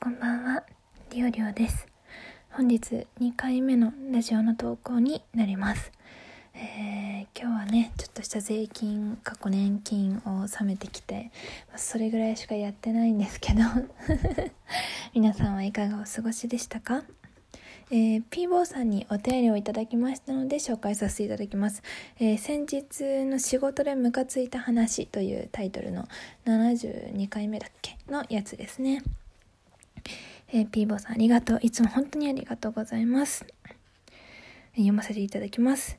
こんばんは、りおりおです。本日2回目のラジオの投稿になります。えー、今日はね、ちょっとした税金、過去年金を納めてきて、それぐらいしかやってないんですけど 皆さんはいかがお過ごしでしたか？えー、ピーボーさんにお便りをいただきましたので紹介させていただきます。えー、先日の仕事でムカついた話というタイトルの72回目だっけ？のやつですね。えー、ピーボーさんありがとう。いつも本当にありがとうございます。読ませていただきます。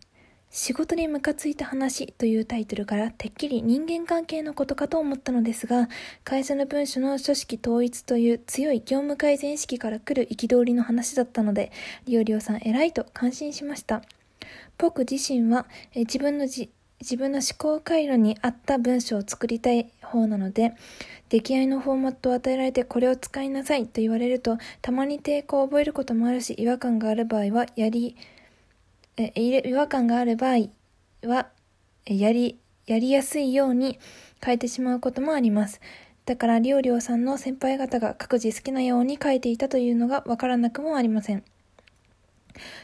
仕事にムカついた話というタイトルからてっきり人間関係のことかと思ったのですが、会社の文書の組織統一という強い業務改善意識から来る憤りの話だったので、リオリオさん偉いと感心しました。僕自身はえ自分のじ自分の思考回路に合った文章を作りたい方なので、出来合いのフォーマットを与えられてこれを使いなさいと言われると、たまに抵抗を覚えることもあるし、違和感がある場合は、やり、え違和感がある場合は、やり、やりやすいように変えてしまうこともあります。だから、りょうりょうさんの先輩方が各自好きなように書いていたというのがわからなくもありません。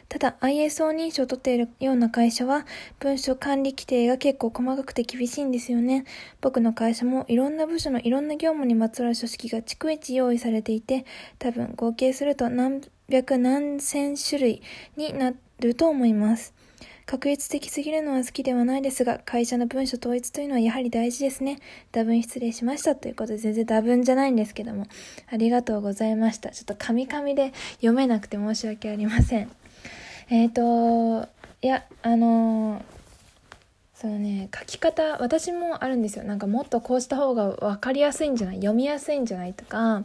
ただ、ISO 認証を取っているような会社は、文書管理規定が結構細かくて厳しいんですよね。僕の会社もいろんな部署のいろんな業務にまつわる書式が逐一用意されていて、多分合計すると何百何千種類になると思います。確率的すぎるのは好きではないですが、会社の文書統一というのはやはり大事ですね。多分失礼しましたということで、全然多分じゃないんですけども、ありがとうございました。ちょっとカミカミで読めなくて申し訳ありません。えっ、ー、と、いや、あのーそのね書き方私もあるんですよ。なんかもっとこうした方が分かりやすいんじゃない？読みやすいんじゃない？とか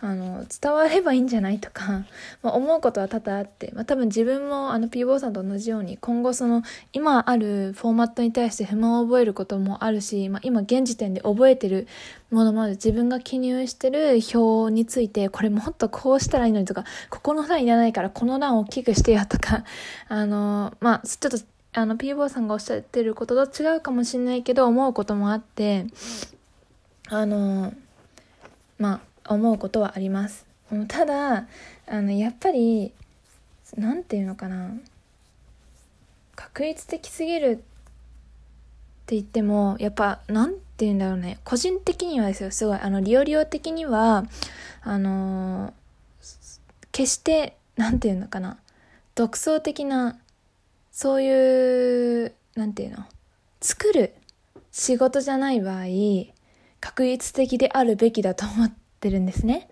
あの伝わればいいんじゃない？とか、まあ、思うことは多々あって、まあ、多分自分もあの P ボーさんと同じように今後その今あるフォーマットに対して不満を覚えることもあるし、まあ、今現時点で覚えてるものもある。自分が記入してる表についてこれもっとこうしたらいいのにとかここの欄いらないからこの欄を大きくしてよとかあのまあちょっとあの、ピーボーさんがおっしゃってることと違うかもしれないけど、思うこともあって、あの、まあ、思うことはあります。ただ、あの、やっぱり、なんていうのかな。確率的すぎるって言っても、やっぱ、なんて言うんだろうね。個人的にはですよ、すごい、あの、リオリオ的には、あの決して、なんていうのかな。独創的なそういう、なんていうの、作る仕事じゃない場合、確率的であるべきだと思ってるんですね。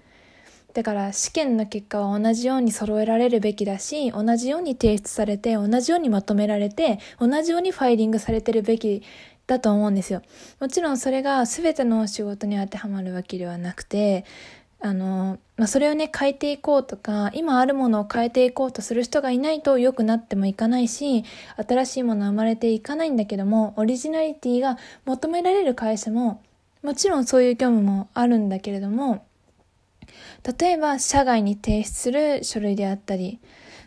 だから試験の結果は同じように揃えられるべきだし、同じように提出されて、同じようにまとめられて、同じようにファイリングされてるべきだと思うんですよ。もちろんそれが全ての仕事に当てはまるわけではなくて、あの、まあ、それをね、変えていこうとか、今あるものを変えていこうとする人がいないと良くなってもいかないし、新しいもの生まれていかないんだけども、オリジナリティが求められる会社も、もちろんそういう業務もあるんだけれども、例えば、社外に提出する書類であったり、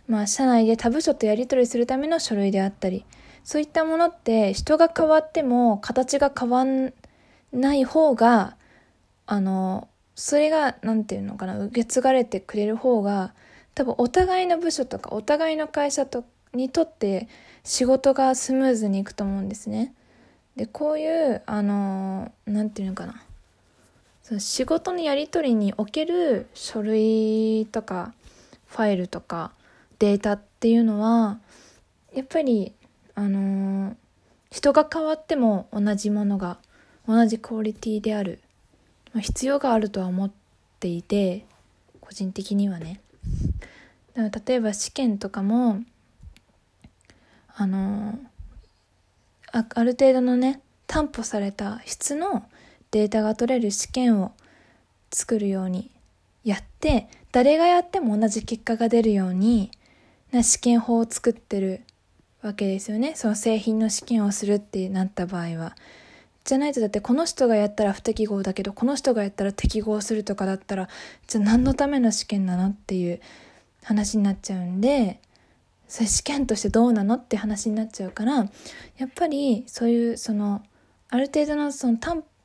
まあ、社内で他部署とやり取りするための書類であったり、そういったものって人が変わっても形が変わんない方が、あの、それが何て言うのかな受け継がれてくれる方が多分お互いの部署とかお互いの会社とにとって仕事がスムーズにいくと思うんですね。でこういうあの何て言うのかなその仕事のやり取りにおける書類とかファイルとかデータっていうのはやっぱりあの人が変わっても同じものが同じクオリティであるま、必要があるとは思っていて個人的にはね。だから例えば試験とかもあのあある程度のね担保された質のデータが取れる試験を作るようにやって誰がやっても同じ結果が出るようにな試験法を作ってるわけですよね。その製品の試験をするってなった場合は。じゃないとだってこの人がやったら不適合だけどこの人がやったら適合するとかだったらじゃあ何のための試験なのっていう話になっちゃうんでそれ試験としてどうなのって話になっちゃうからやっぱりそういうそのある程度のその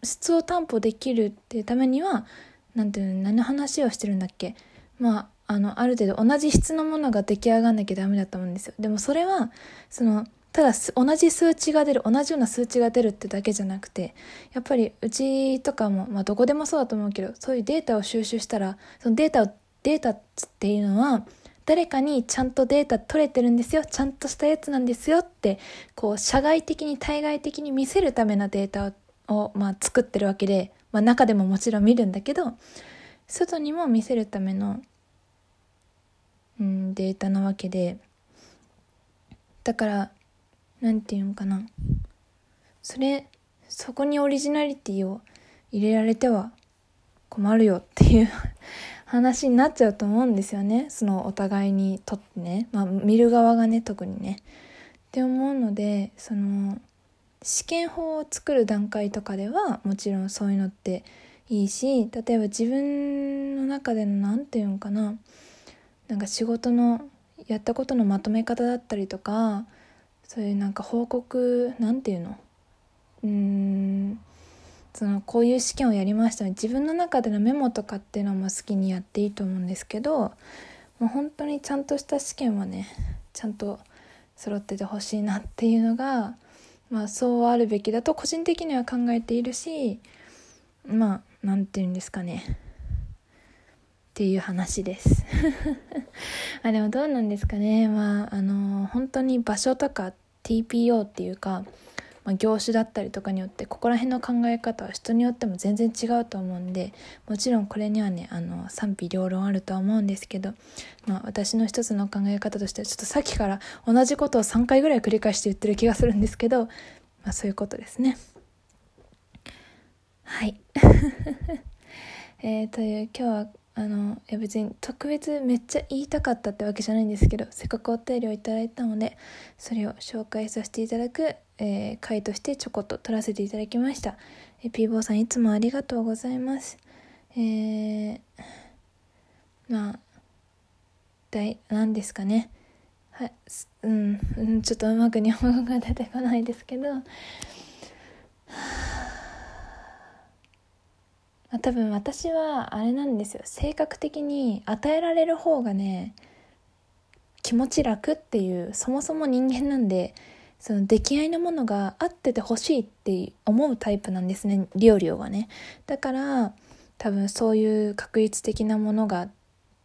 質を担保できるっていうためにはなんていうの何の話をしてるんだっけ。まああのある程度同じ質のものが出来上がんなきゃダメだと思うんですよ。でもそれはそのただ同じ数値が出る同じような数値が出るってだけじゃなくてやっぱりうちとかも、まあ、どこでもそうだと思うけどそういうデータを収集したらそのデータをデータっていうのは誰かにちゃんとデータ取れてるんですよちゃんとしたやつなんですよってこう社外的に対外的に見せるためのデータを、まあ、作ってるわけで、まあ、中でももちろん見るんだけど外にも見せるための、うん、データなわけでだから何て言うんかな。それそこにオリジナリティを入れられては困るよっていう 話になっちゃうと思うんですよね。そのお互いにとってね、まあ、見る側がね特にね。って思うのでその試験法を作る段階とかではもちろんそういうのっていいし例えば自分の中での何て言うんかな。なんか仕事のやったことのまとめ方だったりとかそういうなんか報告なんていうの？うーんそのこういう試験をやりました。ね自分の中でのメモとかっていうのも好きにやっていいと思うんですけどもう本当にちゃんとした試験はねちゃんと揃っててほしいなっていうのがまあそうあるべきだと個人的には考えているしまあ何て言うんですかね。っていう話です あでもどうなんですかねまああの本当に場所とか TPO っていうか、まあ、業種だったりとかによってここら辺の考え方は人によっても全然違うと思うんでもちろんこれにはねあの賛否両論あるとは思うんですけど、まあ、私の一つの考え方としてはちょっとさっきから同じことを3回ぐらい繰り返して言ってる気がするんですけど、まあ、そういうことですね。はい。えー、という今日はあのいや別に特別めっちゃ言いたかったってわけじゃないんですけどせっかくお便りをいただいたのでそれを紹介させていただく、えー、回としてちょこっと撮らせていただきました、えー、ピーボーさんいつもありがとうございます。えー、まあ大何ですかね。はいうん、うん、ちょっとうまく日本語が出てこないですけどまあ、多分私はあれなんですよ。性格的に与えられる方がね気持ち楽っていうそもそも人間なんでその出来合いのものが合っててほしいって思うタイプなんですね料理はね。だから多分そういう確率的なものが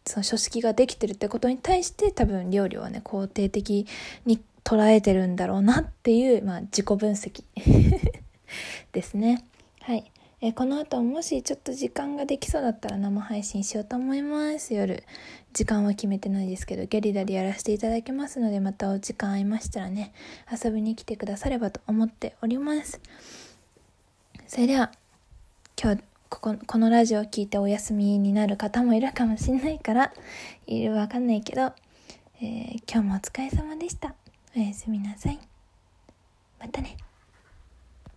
その書式ができてるってことに対して多分料理はね肯定的に捉えてるんだろうなっていう、まあ、自己分析 ですね。はい。えー、この後もしちょっと時間ができそうだったら生配信しようと思います。夜。時間は決めてないですけどゲリラでやらせていただきますのでまたお時間合いましたらね遊びに来てくださればと思っております。それでは今日こここのラジオを聞いてお休みになる方もいるかもしれないからいるわかんないけど、えー、今日もお疲れ様でした。おやすみなさい。またね。